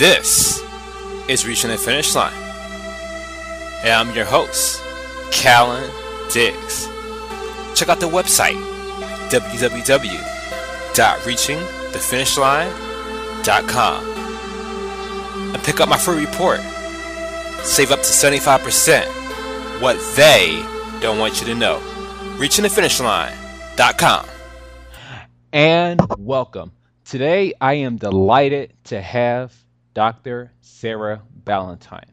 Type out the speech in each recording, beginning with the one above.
This is Reaching the Finish Line. And I'm your host, Kallen Diggs. Check out the website, www.reachingthefinishline.com. And pick up my free report. Save up to 75% what they don't want you to know. ReachingTheFinishLine.com. And welcome. Today I am delighted to have Dr. Sarah Ballantyne.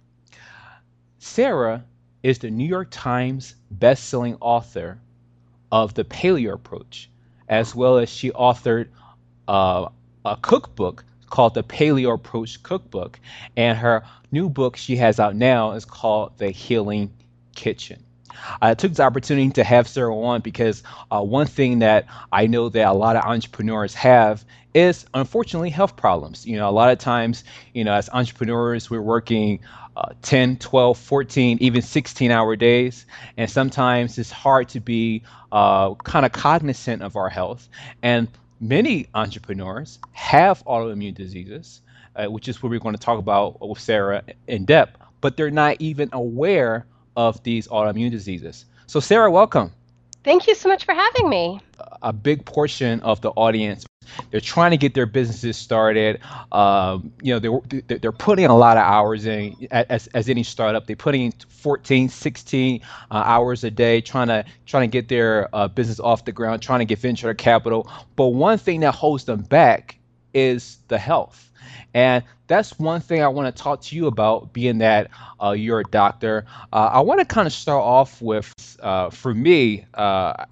Sarah is the New York Times best-selling author of The Paleo Approach, as well as she authored uh, a cookbook called The Paleo Approach Cookbook, and her new book she has out now is called The Healing Kitchen. I took this opportunity to have Sarah on because uh, one thing that I know that a lot of entrepreneurs have is unfortunately health problems. You know, a lot of times, you know, as entrepreneurs, we're working uh, 10, 12, 14, even 16 hour days. And sometimes it's hard to be uh, kind of cognizant of our health. And many entrepreneurs have autoimmune diseases, uh, which is what we're going to talk about with Sarah in depth, but they're not even aware of these autoimmune diseases. So, Sarah, welcome. Thank you so much for having me. A big portion of the audience, they're trying to get their businesses started. Um, you know, they're, they're putting a lot of hours in, as, as any startup. They're putting in 14, 16 uh, hours a day trying to trying to get their uh, business off the ground, trying to get venture capital. But one thing that holds them back is the health. And that's one thing I want to talk to you about, being that uh, you're a doctor. Uh, I want to kind of start off with, uh, for me, uh,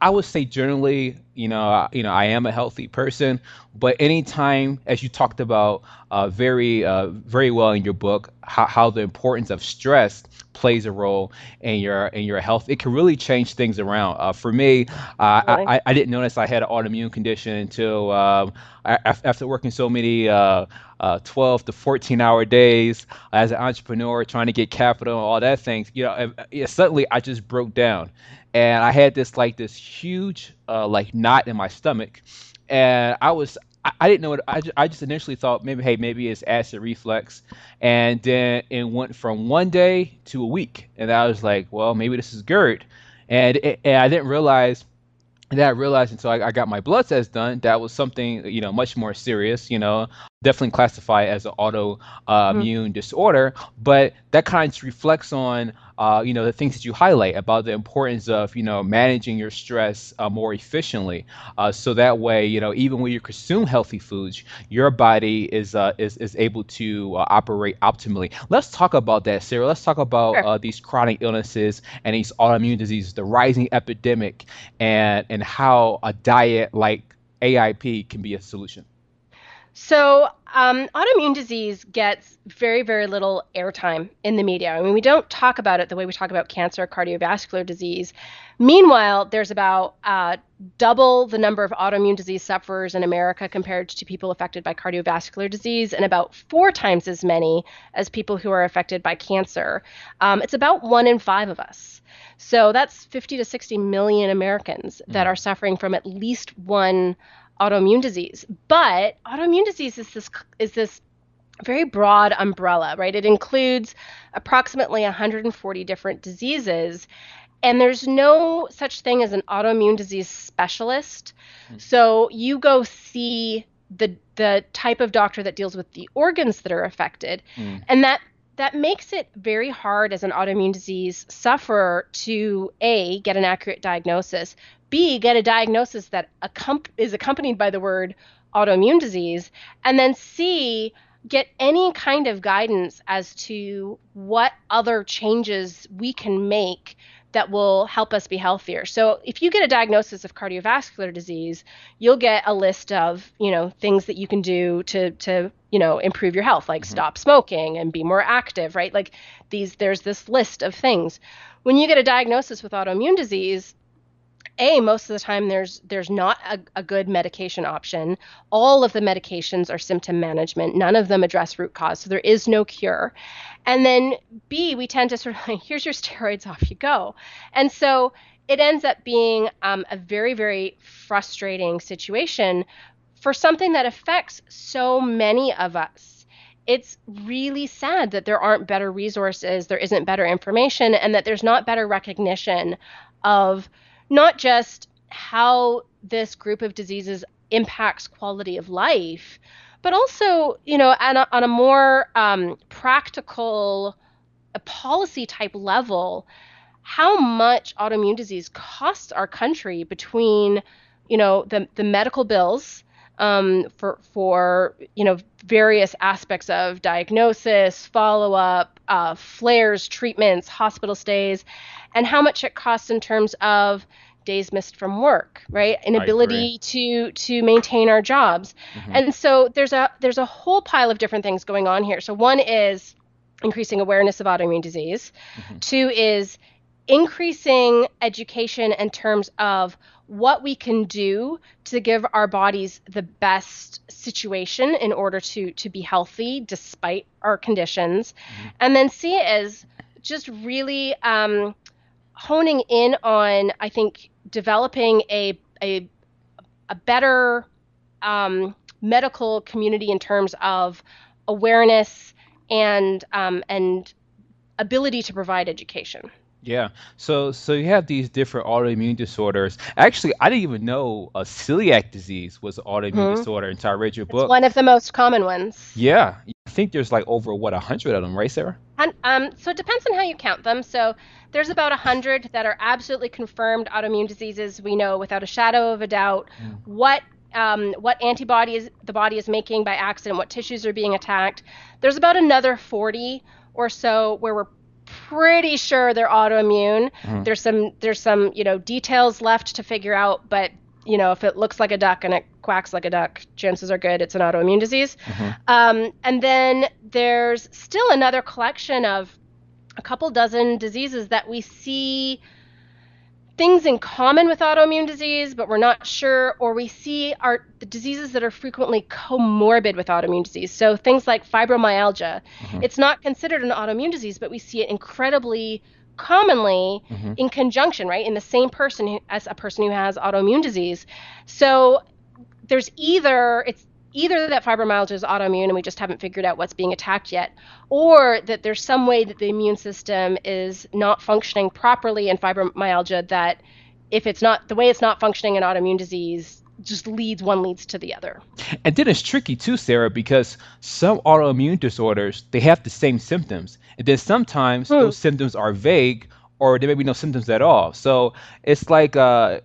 I would say generally, you know, you know, I am a healthy person, but anytime, as you talked about uh, very, uh, very well in your book, how, how the importance of stress plays a role in your in your health, it can really change things around. Uh, for me, uh, I, I didn't notice I had an autoimmune condition until um, after working so many uh, uh, 12 to 14 hour days as an entrepreneur, trying to get capital and all that things. You know, suddenly I just broke down, and I had this like this huge uh, like knot in my stomach, and I was I, didn't know what I, I just initially thought maybe hey maybe it's acid reflux, and then it went from one day to a week, and I was like well maybe this is GERD, and, and I didn't realize that I realized until I, I, got my blood test done that was something you know much more serious. You know, definitely classify as an autoimmune uh, mm-hmm. disorder, but that kind of reflects on uh, you know the things that you highlight about the importance of you know managing your stress uh, more efficiently, uh, so that way you know even when you consume healthy foods, your body is uh, is is able to uh, operate optimally. Let's talk about that, Sarah. Let's talk about sure. these chronic illnesses and these autoimmune diseases, the rising epidemic, and and how a diet like AIP can be a solution. So, um, autoimmune disease gets very, very little airtime in the media. I mean, we don't talk about it the way we talk about cancer or cardiovascular disease. Meanwhile, there's about uh, double the number of autoimmune disease sufferers in America compared to people affected by cardiovascular disease, and about four times as many as people who are affected by cancer. Um, it's about one in five of us. So that's 50 to 60 million Americans that mm. are suffering from at least one autoimmune disease. But autoimmune disease is this is this very broad umbrella, right? It includes approximately 140 different diseases. And there's no such thing as an autoimmune disease specialist. Mm-hmm. So you go see the the type of doctor that deals with the organs that are affected. Mm. And that that makes it very hard as an autoimmune disease sufferer to a get an accurate diagnosis b get a diagnosis that accom- is accompanied by the word autoimmune disease and then c get any kind of guidance as to what other changes we can make that will help us be healthier. So if you get a diagnosis of cardiovascular disease, you'll get a list of, you know, things that you can do to to, you know, improve your health, like mm-hmm. stop smoking and be more active, right? Like these there's this list of things. When you get a diagnosis with autoimmune disease, a most of the time there's there's not a, a, good medication option. All of the medications are symptom management. None of them address root cause so there is no cure. And then b we tend to sort of like here's your steroids off you go. And so it ends up being um, a very very frustrating situation for something that affects so many of us. It's really sad that there aren't better resources, there isn't better information, and that there's not better recognition of not just how this group of diseases impacts quality of life, but also, you know, on a, on a more um, practical, a policy type level, how much autoimmune disease costs our country between, you know, the the medical bills um, for for you know various aspects of diagnosis, follow up, uh, flares, treatments, hospital stays, and how much it costs in terms of days missed from work, right? Inability to to maintain our jobs. Mm-hmm. And so there's a there's a whole pile of different things going on here. So one is increasing awareness of autoimmune disease. Mm-hmm. Two is increasing education in terms of what we can do to give our bodies the best situation in order to to be healthy despite our conditions mm-hmm. and then see it as just really um, honing in on i think developing a a, a better um, medical community in terms of awareness and um, and ability to provide education yeah. So so you have these different autoimmune disorders. Actually, I didn't even know a celiac disease was an autoimmune mm-hmm. disorder until I read your book. It's one of the most common ones. Yeah. I think there's like over what a hundred of them, right, Sarah? And, um, so it depends on how you count them. So there's about a hundred that are absolutely confirmed autoimmune diseases. We know without a shadow of a doubt mm. what um, what antibodies the body is making by accident, what tissues are being attacked. There's about another 40 or so where we're pretty sure they're autoimmune. Mm-hmm. There's some there's some you know details left to figure out, but you know if it looks like a duck and it quacks like a duck, chances are good it's an autoimmune disease. Mm-hmm. Um, and then there's still another collection of a couple dozen diseases that we see things in common with autoimmune disease, but we're not sure, or we see are the diseases that are frequently comorbid with autoimmune disease. So things like fibromyalgia, mm-hmm. it's not considered an autoimmune disease, but we see it incredibly commonly mm-hmm. in conjunction, right, in the same person who, as a person who has autoimmune disease. So there's either it's either that fibromyalgia is autoimmune and we just haven't figured out what's being attacked yet, or that there's some way that the immune system is not functioning properly in fibromyalgia that if it's not the way it's not functioning in autoimmune disease just leads one leads to the other. And then it's tricky too, Sarah, because some autoimmune disorders they have the same symptoms, and then sometimes hmm. those symptoms are vague or there may be no symptoms at all. So it's like uh,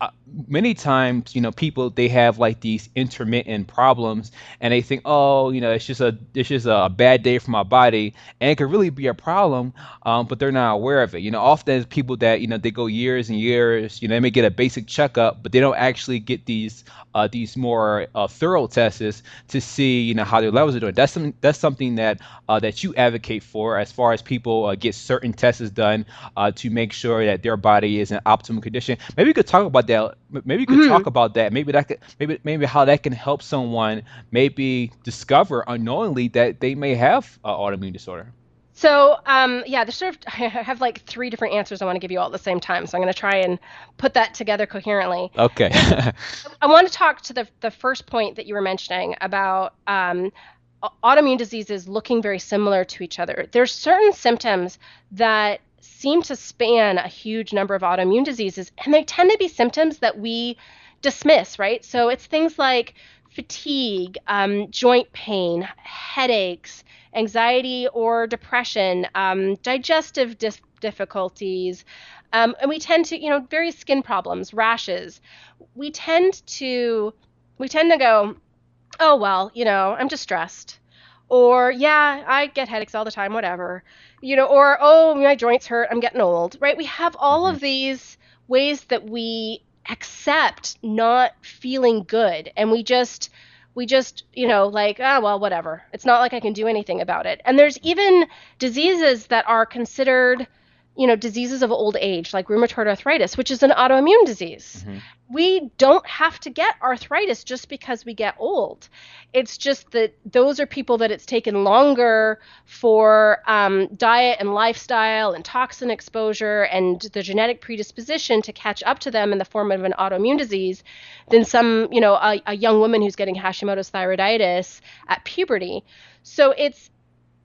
uh, many times, you know, people they have like these intermittent problems, and they think, oh, you know, it's just a it's just a bad day for my body, and it could really be a problem, um, but they're not aware of it. You know, often people that you know they go years and years, you know, they may get a basic checkup, but they don't actually get these uh, these more uh, thorough tests to see, you know, how their levels are doing. That's some, that's something that uh, that you advocate for, as far as people uh, get certain tests done uh, to make sure that their body is in optimal condition. Maybe you could talk about that. Maybe you could mm-hmm. talk about that. Maybe that could, maybe maybe how that can help someone maybe discover unknowingly that they may have an autoimmune disorder. So um, yeah, there's sort of I have like three different answers I want to give you all at the same time. So I'm going to try and put that together coherently. Okay. I want to talk to the the first point that you were mentioning about um, autoimmune diseases looking very similar to each other. There's certain symptoms that seem to span a huge number of autoimmune diseases, and they tend to be symptoms that we dismiss, right? So it's things like fatigue, um, joint pain, headaches, anxiety or depression, um, digestive dis- difficulties, um, and we tend to, you know, various skin problems, rashes. We tend to, we tend to go, oh well, you know, I'm just stressed, or yeah, I get headaches all the time, whatever you know, or oh, my joints hurt, I'm getting old, right? We have all mm-hmm. of these ways that we accept not feeling good and we just we just you know like ah oh, well whatever it's not like i can do anything about it and there's even diseases that are considered you know, diseases of old age, like rheumatoid arthritis, which is an autoimmune disease. Mm-hmm. We don't have to get arthritis just because we get old. It's just that those are people that it's taken longer for um, diet and lifestyle and toxin exposure and the genetic predisposition to catch up to them in the form of an autoimmune disease than some, you know, a, a young woman who's getting Hashimoto's thyroiditis at puberty. So it's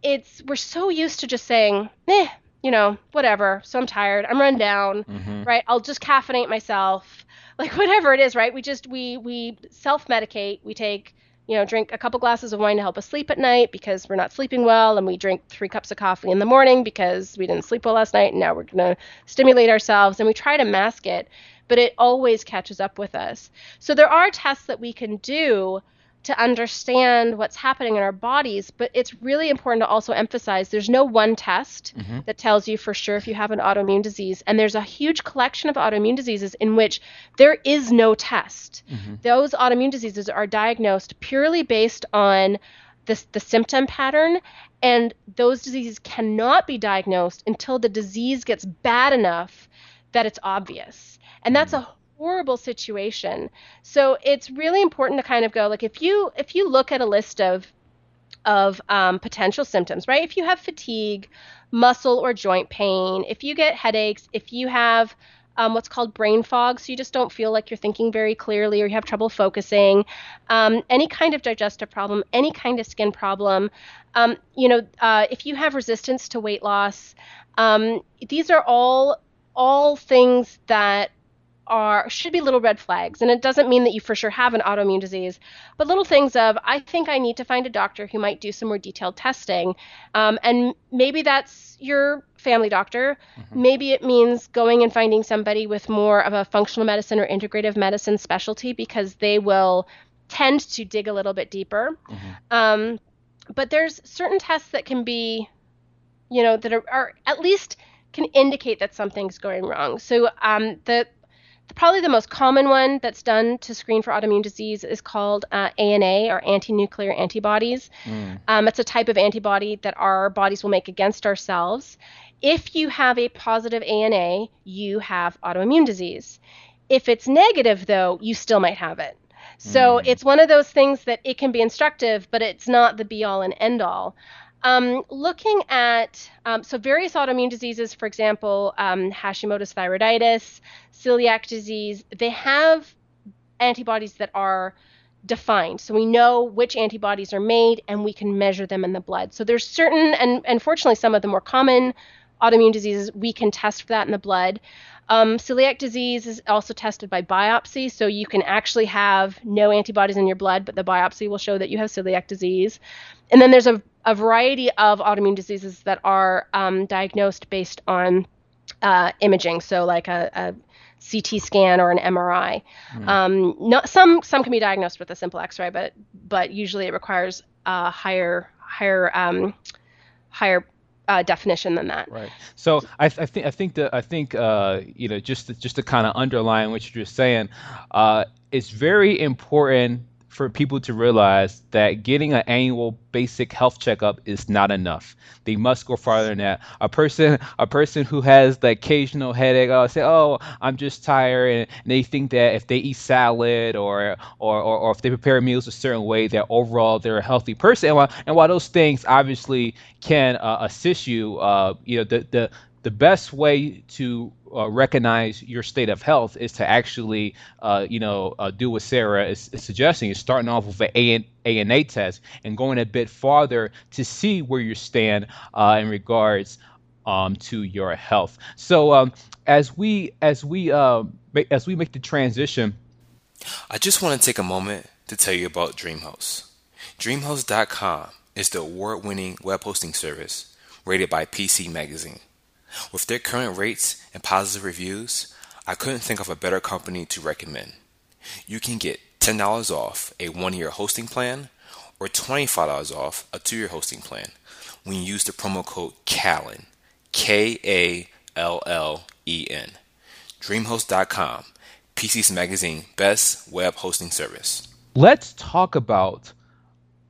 it's we're so used to just saying, eh, you know, whatever. So I'm tired. I'm run down, mm-hmm. right? I'll just caffeinate myself, like whatever it is, right? We just we we self medicate. We take you know drink a couple glasses of wine to help us sleep at night because we're not sleeping well, and we drink three cups of coffee in the morning because we didn't sleep well last night, and now we're gonna stimulate ourselves, and we try to mask it, but it always catches up with us. So there are tests that we can do to understand what's happening in our bodies. But it's really important to also emphasize there's no one test mm-hmm. that tells you for sure if you have an autoimmune disease. And there's a huge collection of autoimmune diseases in which there is no test. Mm-hmm. Those autoimmune diseases are diagnosed purely based on the, the symptom pattern. And those diseases cannot be diagnosed until the disease gets bad enough that it's obvious. And that's mm. a horrible situation. So it's really important to kind of go like if you if you look at a list of of um, potential symptoms, right? If you have fatigue, muscle or joint pain, if you get headaches, if you have um, what's called brain fog, so you just don't feel like you're thinking very clearly or you have trouble focusing, um, any kind of digestive problem, any kind of skin problem, um, you know, uh, if you have resistance to weight loss, um, these are all all things that are should be little red flags and it doesn't mean that you for sure have an autoimmune disease but little things of i think i need to find a doctor who might do some more detailed testing um, and maybe that's your family doctor mm-hmm. maybe it means going and finding somebody with more of a functional medicine or integrative medicine specialty because they will tend to dig a little bit deeper mm-hmm. um, but there's certain tests that can be you know that are, are at least can indicate that something's going wrong. So um, the probably the most common one that's done to screen for autoimmune disease is called uh, ANA or anti-nuclear antibodies. Mm. Um, it's a type of antibody that our bodies will make against ourselves. If you have a positive ANA, you have autoimmune disease. If it's negative, though, you still might have it. So mm. it's one of those things that it can be instructive, but it's not the be all and end all. Um, looking at um, so various autoimmune diseases, for example, um, Hashimoto's thyroiditis, celiac disease, they have antibodies that are defined. So we know which antibodies are made and we can measure them in the blood. So there's certain, and unfortunately, some of the more common autoimmune diseases, we can test for that in the blood. Um, celiac disease is also tested by biopsy, so you can actually have no antibodies in your blood, but the biopsy will show that you have celiac disease. And then there's a, a variety of autoimmune diseases that are um, diagnosed based on uh, imaging, so like a, a, CT scan or an MRI. Mm. Um, not, some some can be diagnosed with a simple X-ray, but but usually it requires a higher higher um, higher uh, definition than that. Right. So I, I think I think that I think uh, you know just to, just to kind of underline what you're just saying, uh, it's very important for people to realize that getting an annual basic health checkup is not enough. They must go farther than that. A person, a person who has the occasional headache, oh, say, oh, I'm just tired, and, and they think that if they eat salad or, or, or, or, if they prepare meals a certain way, that overall they're a healthy person. And while, and while those things obviously can uh, assist you, uh, you know, the, the the best way to uh, recognize your state of health is to actually, uh, you know, uh, do what Sarah is, is, suggesting, is starting off with an ANA test and going a bit farther to see where you stand uh, in regards um, to your health. So um, as we as we uh, make, as we make the transition, I just want to take a moment to tell you about DreamHost. DreamHost.com is the award-winning web hosting service rated by PC Magazine. With their current rates and positive reviews, I couldn't think of a better company to recommend. You can get $10 off a one year hosting plan or $25 off a two year hosting plan when you use the promo code KALLEN, K A L L E N. DreamHost.com, PC's Magazine best web hosting service. Let's talk about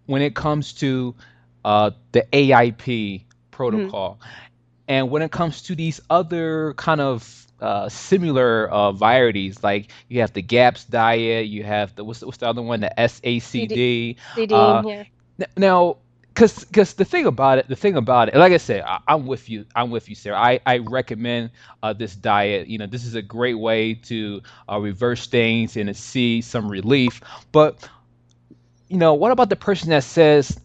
when it comes to uh, the AIP protocol. Mm-hmm And when it comes to these other kind of uh, similar uh, varieties, like you have the GAPS diet, you have the what's, what's the other one, the SCD. CD, uh, yeah. Now, because because the thing about it, the thing about it, like I said, I, am with you. I'm with you, Sarah. I I recommend uh, this diet. You know, this is a great way to uh, reverse things and to see some relief. But you know, what about the person that says,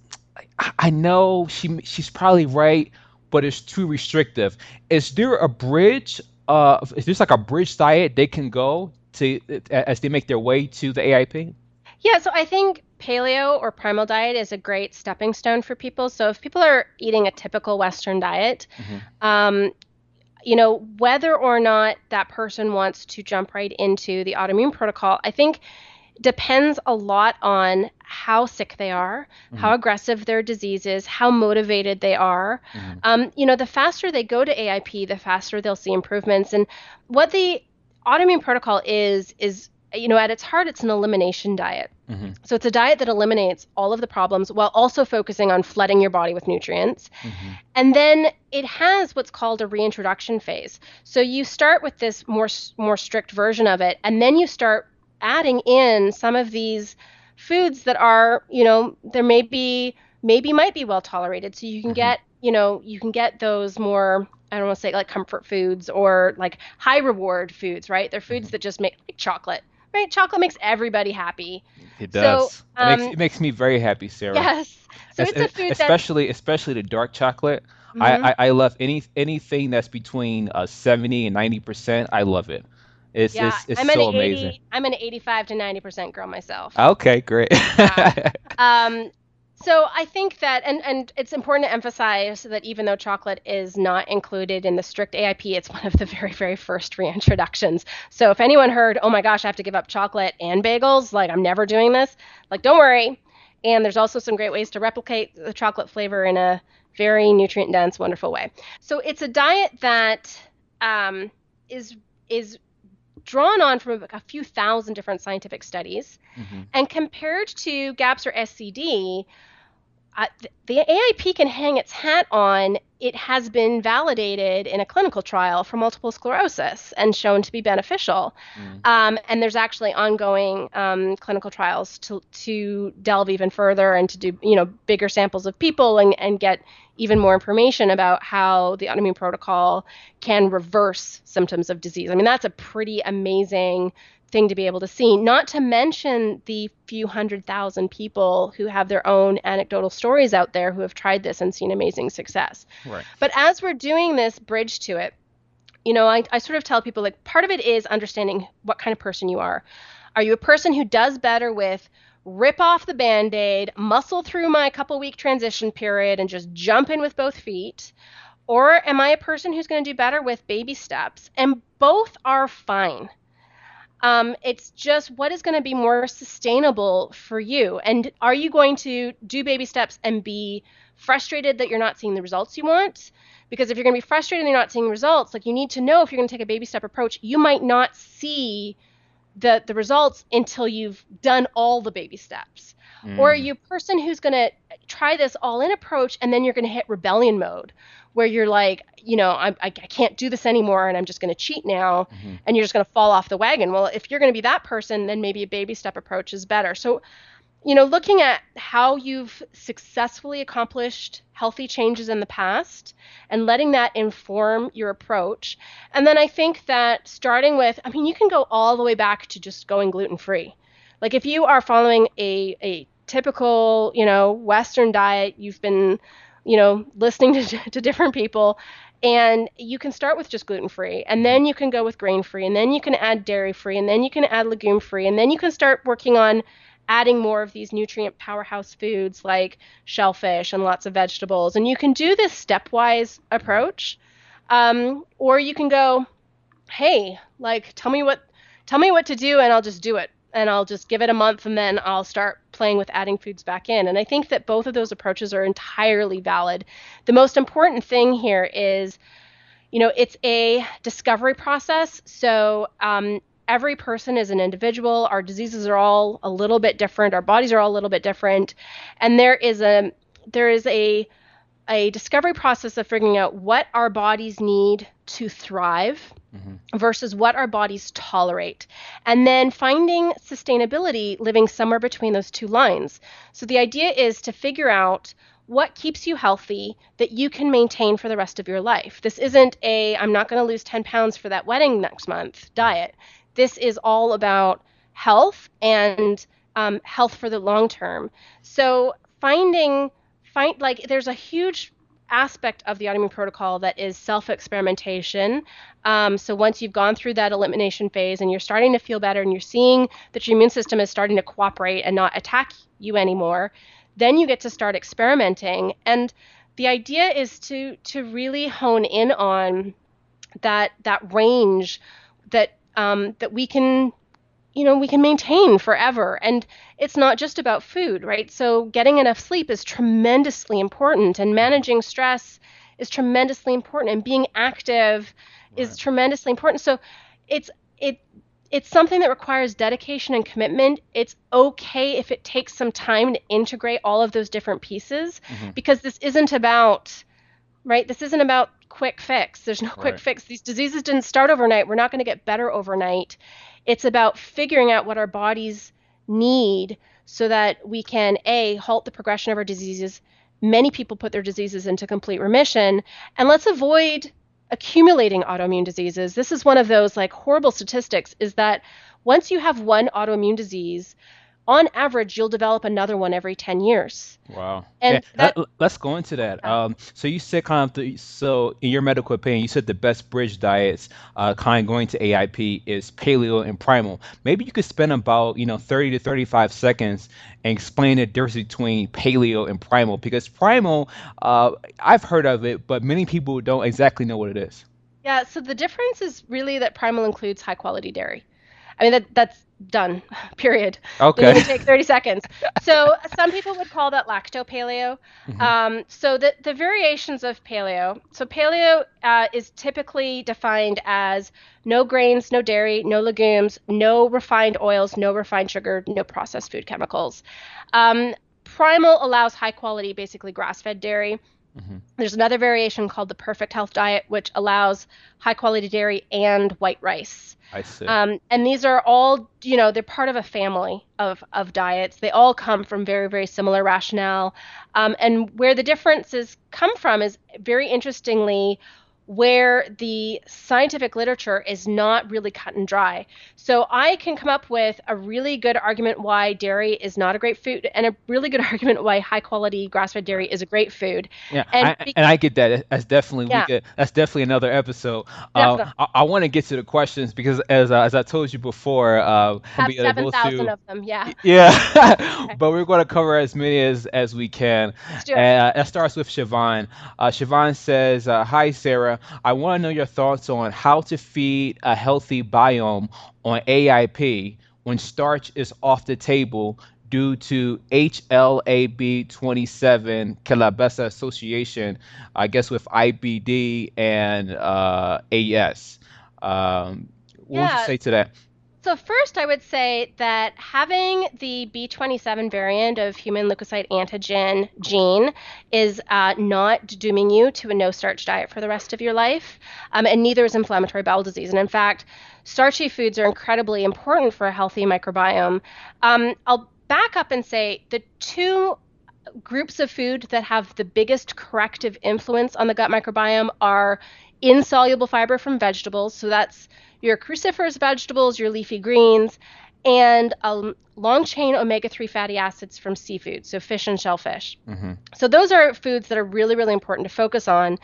I, I know she she's probably right, but it's too restrictive. Is there a bridge? Uh, is there like a bridge diet they can go to as they make their way to the AIP? Yeah, so I think paleo or primal diet is a great stepping stone for people. So if people are eating a typical Western diet, mm-hmm. um, you know, whether or not that person wants to jump right into the autoimmune protocol, I think depends a lot on how sick they are, mm-hmm. how aggressive their disease is, how motivated they are. Mm-hmm. Um, you know, the faster they go to AIP, the faster they'll see improvements. And what the autoimmune protocol is, is you know, at its heart, it's an elimination diet. Mm-hmm. So it's a diet that eliminates all of the problems while also focusing on flooding your body with nutrients. Mm-hmm. And then it has what's called a reintroduction phase. So you start with this more more strict version of it, and then you start adding in some of these foods that are, you know, there may be maybe might be well tolerated. So you can mm-hmm. get, you know, you can get those more I don't want to say like comfort foods or like high reward foods, right? They're foods mm-hmm. that just make like chocolate, right? Chocolate makes everybody happy. It does. So, um, it, makes, it makes me very happy, Sarah. Yes. So it's a food especially that's... especially the dark chocolate. Mm-hmm. I, I, I love any anything that's between uh, 70 and 90 percent. I love it. It's yeah, it's, it's I'm so an 80, amazing. I'm an 85 to 90 percent girl myself. Okay, great. yeah. Um, so I think that, and and it's important to emphasize that even though chocolate is not included in the strict AIP, it's one of the very very first reintroductions. So if anyone heard, oh my gosh, I have to give up chocolate and bagels, like I'm never doing this, like don't worry. And there's also some great ways to replicate the chocolate flavor in a very nutrient dense, wonderful way. So it's a diet that um, is is drawn on from a few thousand different scientific studies mm-hmm. and compared to GAPS or SCD, uh, the AIP can hang its hat on it has been validated in a clinical trial for multiple sclerosis and shown to be beneficial. Mm. Um, and there's actually ongoing um, clinical trials to, to delve even further and to do you know bigger samples of people and, and get even more information about how the autoimmune protocol can reverse symptoms of disease. I mean, that's a pretty amazing thing to be able to see, not to mention the few hundred thousand people who have their own anecdotal stories out there who have tried this and seen amazing success. Right. But as we're doing this bridge to it, you know, I, I sort of tell people like part of it is understanding what kind of person you are. Are you a person who does better with rip off the band aid, muscle through my couple week transition period, and just jump in with both feet? Or am I a person who's going to do better with baby steps? And both are fine. Um, it's just what is going to be more sustainable for you. And are you going to do baby steps and be frustrated that you're not seeing the results you want? Because if you're going to be frustrated and you're not seeing results, like you need to know if you're going to take a baby step approach, you might not see the the results until you've done all the baby steps. Mm. Or are you a person who's going to try this all in approach and then you're going to hit rebellion mode where you're like, you know, I, I can't do this anymore and I'm just going to cheat now mm-hmm. and you're just going to fall off the wagon. Well, if you're going to be that person, then maybe a baby step approach is better. So, you know, looking at how you've successfully accomplished healthy changes in the past and letting that inform your approach. And then I think that starting with, I mean, you can go all the way back to just going gluten free. Like if you are following a, a typical, you know, Western diet, you've been you know, listening to, to different people. And you can start with just gluten free, and then you can go with grain free, and then you can add dairy free, and then you can add legume free, and then you can start working on adding more of these nutrient powerhouse foods like shellfish and lots of vegetables. And you can do this stepwise approach, um, or you can go, hey, like tell me what tell me what to do, and I'll just do it. And I'll just give it a month and then I'll start playing with adding foods back in. And I think that both of those approaches are entirely valid. The most important thing here is, you know, it's a discovery process. So um, every person is an individual. Our diseases are all a little bit different. Our bodies are all a little bit different, and there is a there is a a discovery process of figuring out what our bodies need to thrive mm-hmm. versus what our bodies tolerate. And then finding sustainability living somewhere between those two lines. So the idea is to figure out what keeps you healthy that you can maintain for the rest of your life. This isn't a I'm not going to lose 10 pounds for that wedding next month diet. This is all about health and um, health for the long term. So finding find like there's a huge aspect of the autoimmune protocol that is self experimentation. Um, so once you've gone through that elimination phase and you're starting to feel better and you're seeing that your immune system is starting to cooperate and not attack you anymore, then you get to start experimenting. And the idea is to to really hone in on that that range that um, that we can you know we can maintain forever and it's not just about food right so getting enough sleep is tremendously important and managing stress is tremendously important and being active right. is tremendously important so it's it it's something that requires dedication and commitment it's okay if it takes some time to integrate all of those different pieces mm-hmm. because this isn't about right this isn't about quick fix there's no quick right. fix these diseases didn't start overnight we're not going to get better overnight it's about figuring out what our bodies need so that we can a halt the progression of our diseases. Many people put their diseases into complete remission, and let's avoid accumulating autoimmune diseases. This is one of those like horrible statistics is that once you have one autoimmune disease, on average, you'll develop another one every 10 years. Wow. And yeah, that, let's go into that. Um, so you said kind of, the, so in your medical opinion, you said the best bridge diets, uh, kind of going to AIP is paleo and primal. Maybe you could spend about, you know, 30 to 35 seconds and explain the difference between paleo and primal because primal, uh, I've heard of it, but many people don't exactly know what it is. Yeah, so the difference is really that primal includes high quality dairy. I mean, that that's done. Period. Okay. It take 30 seconds. So some people would call that lacto paleo mm-hmm. um, so the, the variations of paleo. So paleo uh, is typically defined as no grains no dairy no legumes no refined oils no refined sugar no processed food chemicals. Um, primal allows high quality basically grass-fed dairy Mm-hmm. There's another variation called the Perfect Health Diet, which allows high quality dairy and white rice. I see. Um, and these are all, you know, they're part of a family of, of diets. They all come from very, very similar rationale. Um, and where the differences come from is very interestingly where the scientific literature is not really cut and dry. So I can come up with a really good argument why dairy is not a great food and a really good argument why high quality grass-fed dairy is a great food. Yeah, and I, and I get that. That's definitely yeah. Could, that's definitely another episode. Uh, I, I want to get to the questions because as uh, as I told you before, uh, have seven thousand of them. Yeah. Yeah, but we're going to cover as many as as we can. Let's do it. Uh, it starts with Siobhan. Uh, Siobhan says, uh, "Hi Sarah." I want to know your thoughts on how to feed a healthy biome on AIP when starch is off the table due to HLA-B27 Klebsiella association, I guess with IBD and uh, AS. Um, what yeah. would you say to that? So first, I would say that having the B27 variant of human leukocyte antigen gene is uh, not dooming you to a no-starch diet for the rest of your life, um, and neither is inflammatory bowel disease. And in fact, starchy foods are incredibly important for a healthy microbiome. Um, I'll back up and say the two groups of food that have the biggest corrective influence on the gut microbiome are insoluble fiber from vegetables. So that's your cruciferous vegetables, your leafy greens, and a long chain omega 3 fatty acids from seafood, so fish and shellfish. Mm-hmm. So, those are foods that are really, really important to focus on.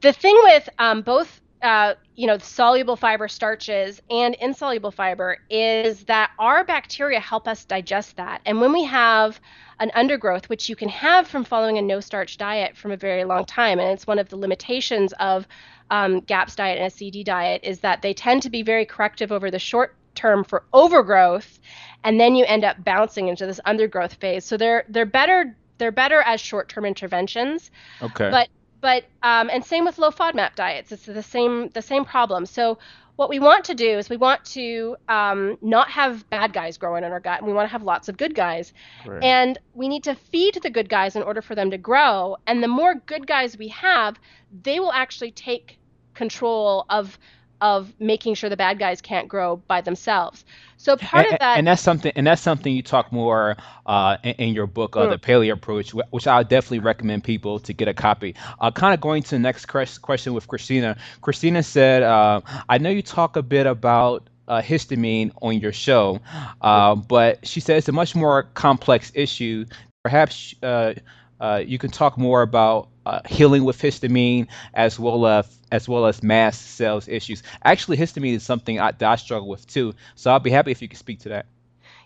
The thing with um, both uh, you know, soluble fiber starches and insoluble fiber is that our bacteria help us digest that. And when we have an undergrowth, which you can have from following a no starch diet from a very long time, and it's one of the limitations of um, GAPS diet and SCD diet is that they tend to be very corrective over the short term for overgrowth, and then you end up bouncing into this undergrowth phase. So they're they're better they're better as short term interventions. Okay. But but um, and same with low FODMAP diets. It's the same the same problem. So what we want to do is we want to um, not have bad guys growing in our gut, and we want to have lots of good guys. Right. And we need to feed the good guys in order for them to grow. And the more good guys we have, they will actually take control of of making sure the bad guys can't grow by themselves. So part and, of that, and that's something, and that's something you talk more uh, in, in, your book, uh, mm. the Paleo Approach, which I definitely recommend people to get a copy. Uh, kind of going to the next question with Christina. Christina said, uh, "I know you talk a bit about." Uh, histamine on your show, uh, but she says it's a much more complex issue. Perhaps uh, uh, you can talk more about uh, healing with histamine as well as as well as mast cells issues. Actually, histamine is something I, I struggle with too. So I'll be happy if you could speak to that.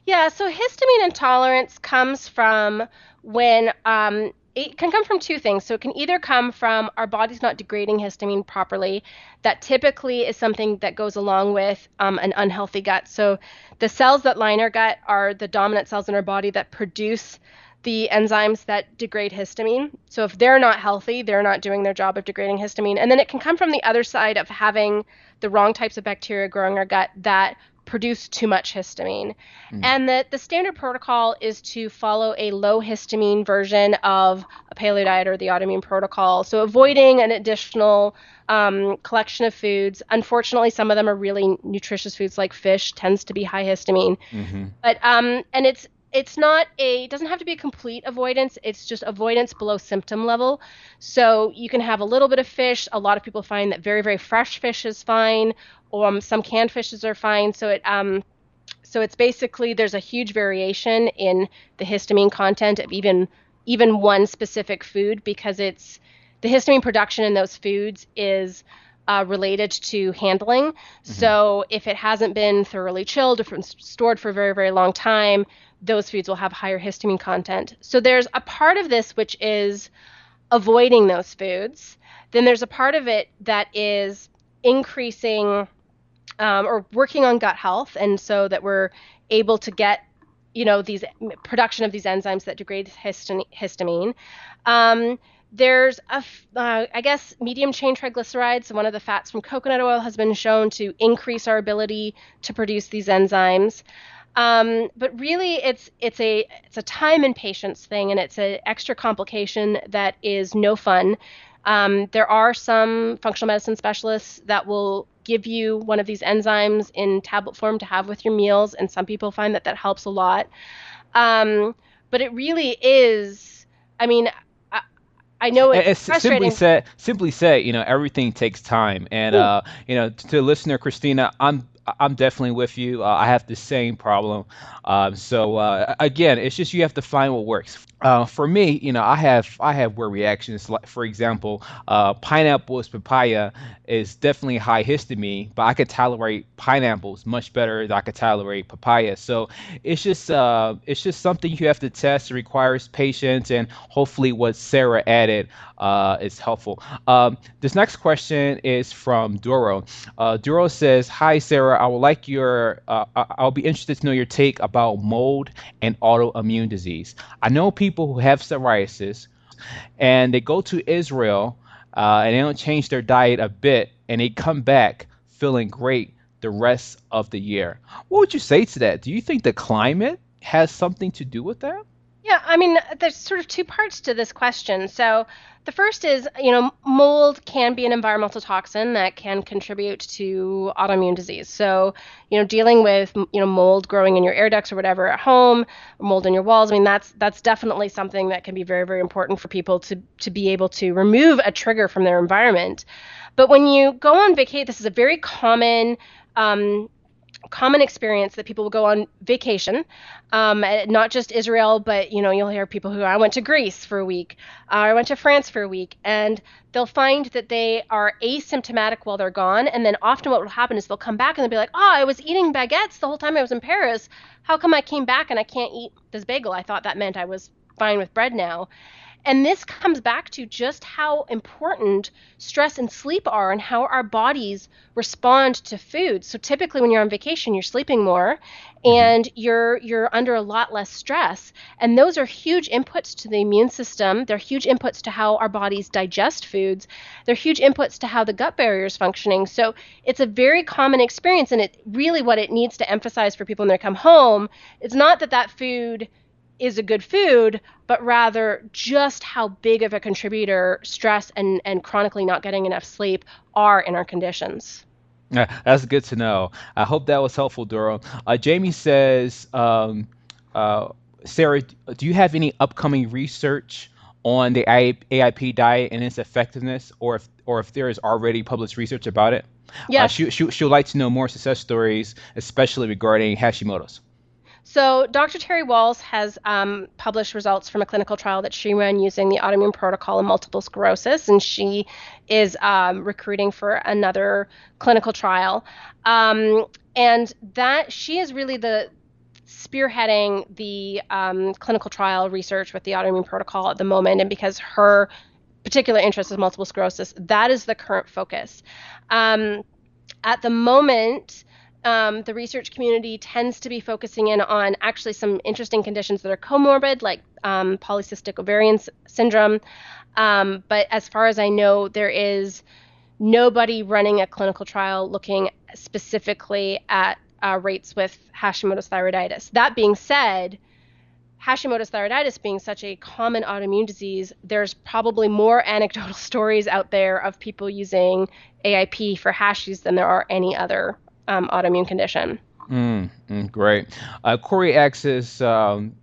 Yeah. So histamine intolerance comes from when um, it can come from two things. So it can either come from our body's not degrading histamine properly. That typically is something that goes along with um, an unhealthy gut. So the cells that line our gut are the dominant cells in our body that produce the enzymes that degrade histamine. So if they're not healthy, they're not doing their job of degrading histamine. And then it can come from the other side of having the wrong types of bacteria growing our gut that produce too much histamine. Mm. And the, the standard protocol is to follow a low histamine version of a paleo diet or the autoimmune protocol. So avoiding an additional um, collection of foods. Unfortunately, some of them are really nutritious foods like fish tends to be high histamine. Mm-hmm. But um, and it's it's not a it doesn't have to be a complete avoidance it's just avoidance below symptom level so you can have a little bit of fish a lot of people find that very very fresh fish is fine or um, some canned fishes are fine so it um so it's basically there's a huge variation in the histamine content of even even one specific food because it's the histamine production in those foods is uh, related to handling. Mm-hmm. So if it hasn't been thoroughly chilled or stored for a very, very long time, those foods will have higher histamine content. So there's a part of this which is avoiding those foods. Then there's a part of it that is increasing um, or working on gut health, and so that we're able to get you know these production of these enzymes that degrade histamine. Um, there's a, uh, I guess, medium chain triglycerides. One of the fats from coconut oil has been shown to increase our ability to produce these enzymes. Um, but really, it's it's a it's a time and patience thing, and it's an extra complication that is no fun. Um, there are some functional medicine specialists that will give you one of these enzymes in tablet form to have with your meals, and some people find that that helps a lot. Um, but it really is. I mean, I know it's, it's simply said. Simply said, you know, everything takes time, and uh, you know, to, to listener Christina, I'm I'm definitely with you. Uh, I have the same problem. Um, so uh, again, it's just you have to find what works. Uh, for me, you know, I have I have weird reactions. Like for example, uh, pineapples, papaya is definitely high histamine, but I could tolerate pineapples much better than I could tolerate papaya. So it's just uh, it's just something you have to test. It requires patience, and hopefully, what Sarah added uh, is helpful. Um, this next question is from Duro. Uh, Duro says, "Hi Sarah, I would like your uh, I'll be interested to know your take about mold and autoimmune disease. I know people who have psoriasis, and they go to Israel." Uh, and they don't change their diet a bit, and they come back feeling great the rest of the year. What would you say to that? Do you think the climate has something to do with that? Yeah, I mean, there's sort of two parts to this question. So, the first is, you know, mold can be an environmental toxin that can contribute to autoimmune disease. So, you know, dealing with, you know, mold growing in your air ducts or whatever at home, mold in your walls, I mean, that's that's definitely something that can be very very important for people to to be able to remove a trigger from their environment. But when you go on vacation, this is a very common um, common experience that people will go on vacation, um, not just Israel, but you know you'll hear people who I went to Greece for a week, uh, I went to France for a week, and they'll find that they are asymptomatic while they're gone, and then often what will happen is they'll come back and they'll be like, oh, I was eating baguettes the whole time I was in Paris. How come I came back and I can't eat this bagel? I thought that meant I was fine with bread now. And this comes back to just how important stress and sleep are and how our bodies respond to food. So typically when you're on vacation, you're sleeping more mm-hmm. and you're you're under a lot less stress. And those are huge inputs to the immune system. They're huge inputs to how our bodies digest foods. They're huge inputs to how the gut barrier is functioning. So it's a very common experience and it really what it needs to emphasize for people when they come home, it's not that that food is a good food, but rather just how big of a contributor stress and, and chronically not getting enough sleep are in our conditions. Yeah, that's good to know. I hope that was helpful, Doro. Uh, Jamie says, um, uh, Sarah, do you have any upcoming research on the AIP diet and its effectiveness, or if or if there is already published research about it? Yeah. Uh, she, she, she would like to know more success stories, especially regarding Hashimoto's. So, Dr. Terry Wahls has um, published results from a clinical trial that she ran using the autoimmune protocol in multiple sclerosis, and she is um, recruiting for another clinical trial. Um, and that she is really the spearheading the um, clinical trial research with the autoimmune protocol at the moment, and because her particular interest is multiple sclerosis, that is the current focus. Um, at the moment, um, the research community tends to be focusing in on actually some interesting conditions that are comorbid, like um, polycystic ovarian s- syndrome. Um, but as far as I know, there is nobody running a clinical trial looking specifically at uh, rates with Hashimoto's thyroiditis. That being said, Hashimoto's thyroiditis being such a common autoimmune disease, there's probably more anecdotal stories out there of people using AIP for Hashis than there are any other um, autoimmune condition. Mm, mm, great. Uh, Corey asks, um,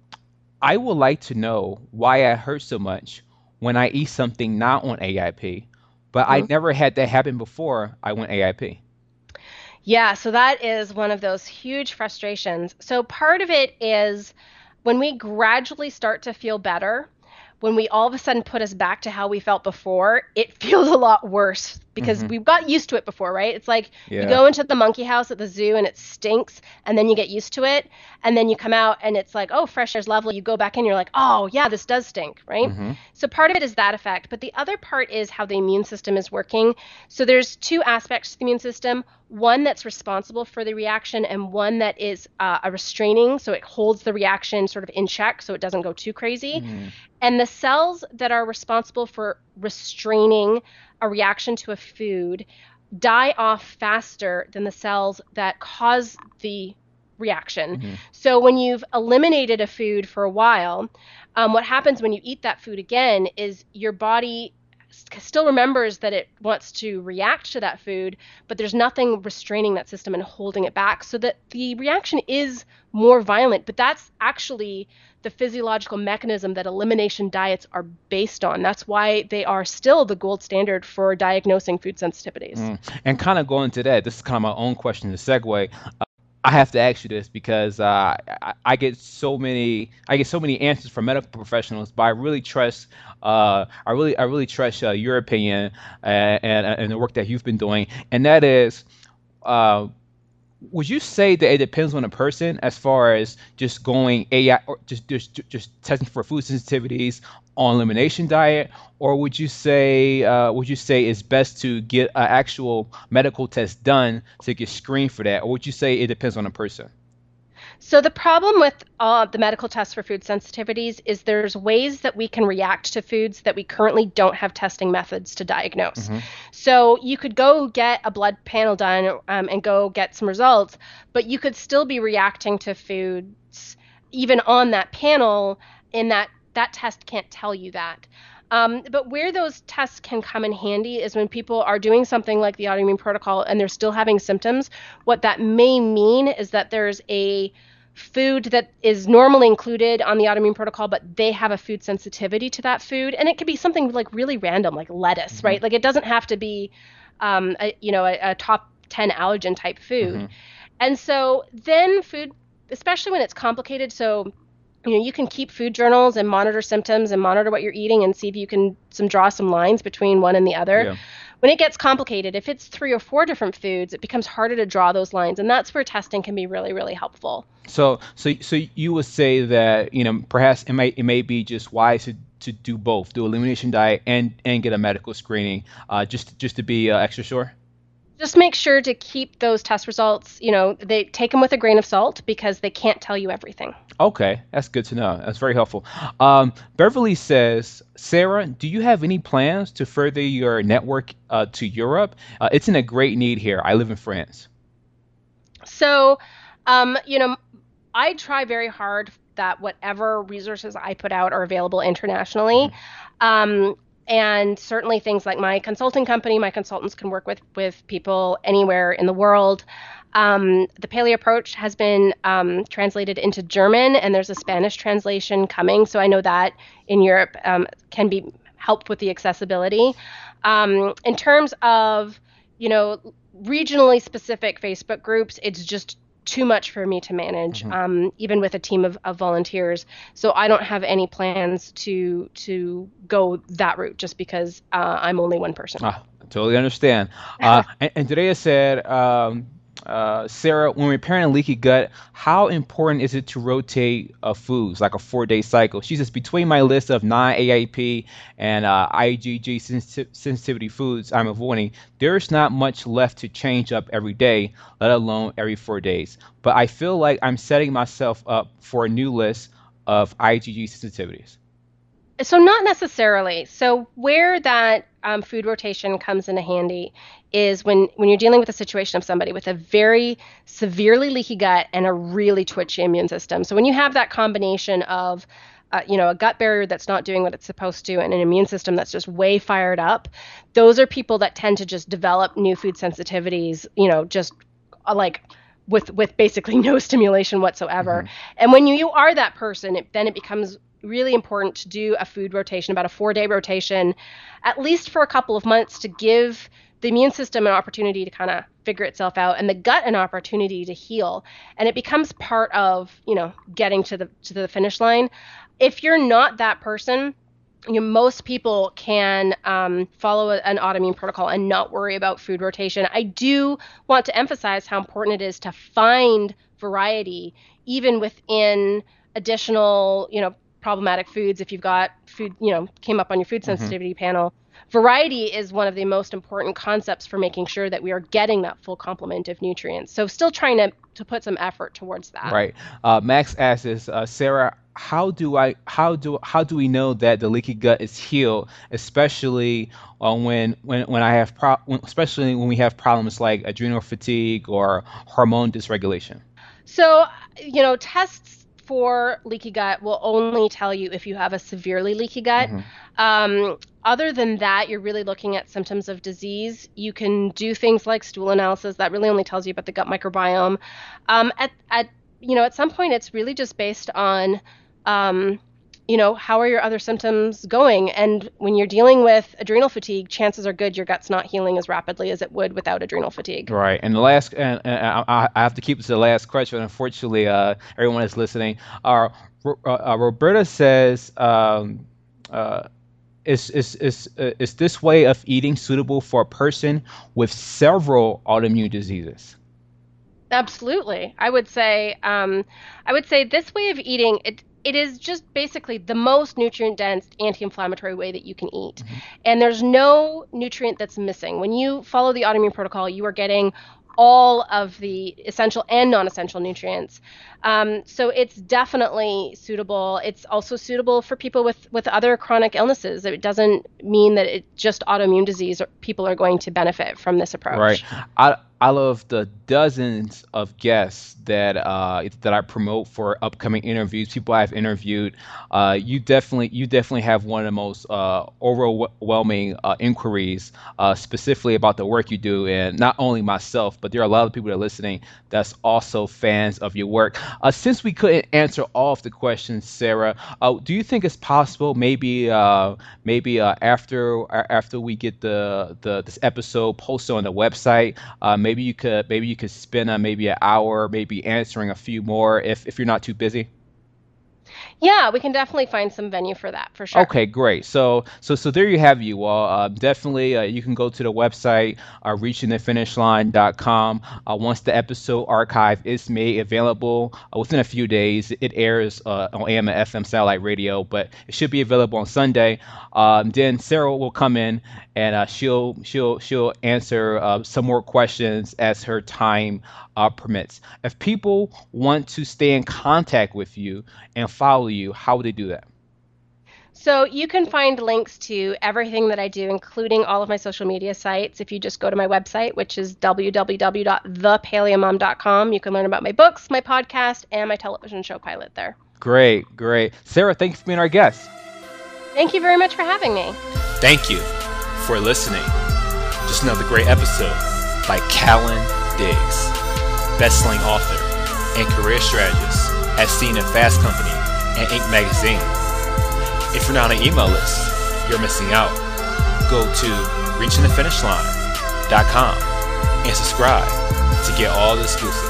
I would like to know why I hurt so much when I eat something not on AIP, but mm-hmm. I never had that happen before I went AIP. Yeah, so that is one of those huge frustrations. So part of it is when we gradually start to feel better, when we all of a sudden put us back to how we felt before, it feels a lot worse because mm-hmm. we've got used to it before, right? It's like yeah. you go into the monkey house at the zoo and it stinks, and then you get used to it, and then you come out and it's like, oh, fresh air's lovely. You go back in, you're like, oh, yeah, this does stink, right? Mm-hmm. So part of it is that effect, but the other part is how the immune system is working. So there's two aspects to the immune system one that's responsible for the reaction and one that is uh, a restraining so it holds the reaction sort of in check so it doesn't go too crazy mm-hmm. and the cells that are responsible for restraining a reaction to a food die off faster than the cells that cause the reaction. Mm-hmm. So when you've eliminated a food for a while, um, what happens when you eat that food again is your body still remembers that it wants to react to that food, but there's nothing restraining that system and holding it back so that the reaction is more violent. But that's actually the physiological mechanism that elimination diets are based on. That's why they are still the gold standard for diagnosing food sensitivities. Mm. And kind of going to that, this is kind of my own question to segue. Uh, I have to ask you this because uh, I, I, get so many I get so many answers from medical professionals, but I really trust uh, I really I really trust uh, your opinion and, and, and the work that you've been doing, and that is uh, would you say that it depends on the person as far as just going AI or just just just testing for food sensitivities on elimination diet, or would you say uh, would you say it's best to get an actual medical test done to get screened for that, or would you say it depends on the person? So the problem with uh, the medical tests for food sensitivities is there's ways that we can react to foods that we currently don't have testing methods to diagnose. Mm-hmm. So you could go get a blood panel done um, and go get some results, but you could still be reacting to foods even on that panel. In that that test can't tell you that. Um, but where those tests can come in handy is when people are doing something like the autoimmune protocol and they're still having symptoms. What that may mean is that there's a food that is normally included on the autoimmune protocol, but they have a food sensitivity to that food, and it could be something like really random, like lettuce, mm-hmm. right? Like it doesn't have to be, um, a, you know, a, a, top ten allergen type food. Mm-hmm. And so then food, especially when it's complicated, so you know you can keep food journals and monitor symptoms and monitor what you're eating and see if you can some draw some lines between one and the other. Yeah when it gets complicated, if it's three or four different foods, it becomes harder to draw those lines, and that's where testing can be really, really helpful. So, so, so you would say that you know perhaps it may it may be just wise to to do both, do elimination diet and and get a medical screening, uh, just just to be uh, extra sure? Just make sure to keep those test results. You know, they take them with a grain of salt because they can't tell you everything. Okay, that's good to know. That's very helpful. Um, Beverly says, Sarah, do you have any plans to further your network uh, to Europe? Uh, it's in a great need here. I live in France. So, um, you know, I try very hard that whatever resources I put out are available internationally. Mm-hmm. Um, and certainly things like my consulting company, my consultants can work with with people anywhere in the world. Um, the Paleo approach has been um, translated into German, and there's a Spanish translation coming. So I know that in Europe um, can be helped with the accessibility. Um, in terms of you know regionally specific Facebook groups, it's just too much for me to manage, mm-hmm. um, even with a team of, of, volunteers. So I don't have any plans to to go that route just because uh, I'm only one person. Ah, I totally understand. Uh, and, and said. Um, uh, Sarah, when repairing a leaky gut, how important is it to rotate uh, foods like a four day cycle? She says, between my list of non AIP and uh, IgG sensitivity foods I'm avoiding, there's not much left to change up every day, let alone every four days. But I feel like I'm setting myself up for a new list of IgG sensitivities. So not necessarily. So where that um, food rotation comes into handy is when when you're dealing with a situation of somebody with a very severely leaky gut and a really twitchy immune system. So when you have that combination of uh, you know, a gut barrier that's not doing what it's supposed to, and an immune system that's just way fired up. Those are people that tend to just develop new food sensitivities. You know, just uh, like with with basically no stimulation whatsoever. Mm-hmm. And when you, you are that person, it, then it becomes really important to do a food rotation, about a four day rotation, at least for a couple of months to give the immune system an opportunity to kind of figure itself out and the gut an opportunity to heal and it becomes part of you know getting to the to the finish line if you're not that person you know, most people can um, follow an autoimmune protocol and not worry about food rotation. I do want to emphasize how important it is to find variety even within additional, you know, problematic foods if you've got food you know came up on your food mm-hmm. sensitivity mm-hmm. panel variety is one of the most important concepts for making sure that we are getting that full complement of nutrients so still trying to, to put some effort towards that right uh, max asks uh, sarah how do i how do how do we know that the leaky gut is healed especially uh, when when when i have pro- especially when we have problems like adrenal fatigue or hormone dysregulation so you know tests for leaky gut will only tell you if you have a severely leaky gut. Mm-hmm. Um, other than that, you're really looking at symptoms of disease. You can do things like stool analysis that really only tells you about the gut microbiome. Um, at, at you know, at some point, it's really just based on um, you know, how are your other symptoms going? And when you're dealing with adrenal fatigue, chances are good your gut's not healing as rapidly as it would without adrenal fatigue. Right. And the last, and, and I, I, have to keep this to the last question. Unfortunately, uh, everyone is listening. Uh, uh, Roberta says, um, uh, is, is, is, uh, is this way of eating suitable for a person with several autoimmune diseases? Absolutely, I would say. Um, I would say this way of eating it it is just basically the most nutrient dense anti-inflammatory way that you can eat. Mm-hmm. and there's no nutrient that's missing. When you follow the autoimmune protocol you are getting all of the essential and non-essential nutrients. Um, so it's definitely suitable. It's also suitable for people with with other chronic illnesses. It doesn't mean that it just autoimmune disease people are going to benefit from this approach. Right. I, out of the dozens of guests that uh, that I promote for upcoming interviews, people I've interviewed, uh, you definitely you definitely have one of the most uh, overwhelming uh, inquiries uh, specifically about the work you do, and not only myself, but there are a lot of people that are listening that's also fans of your work. Uh, since we couldn't answer all of the questions, Sarah, do you think it's possible maybe maybe after after we get the, the this episode posted on the website, maybe maybe you could maybe you could spend a, maybe an hour maybe answering a few more if if you're not too busy Yeah, we can definitely find some venue for that for sure. Okay, great. So, so, so there you have you all. Uh, definitely, uh, you can go to the website, uh, reachingthefinishline.com. Uh, once the episode archive is made available uh, within a few days, it airs uh, on AM and FM satellite radio, but it should be available on Sunday. Um, then Sarah will come in and uh, she'll she'll she'll answer some more questions as her time permits. If people want to stay in contact with you and follow you, how would they do that? So you can find links to everything that I do, including all of my social media sites, if you just go to my website, which is www.thepaleomom.com. You can learn about my books, my podcast, and my television show pilot there. Great, great. Sarah, thank you for being our guest. Thank you very much for having me. Thank you for listening. Just another great episode by Kallen Diggs, best-selling author and career strategist as seen in Fast Company and Inc. magazine. If you're not on an email list, you're missing out. Go to reachingthefinishline.com and subscribe to get all the exclusives.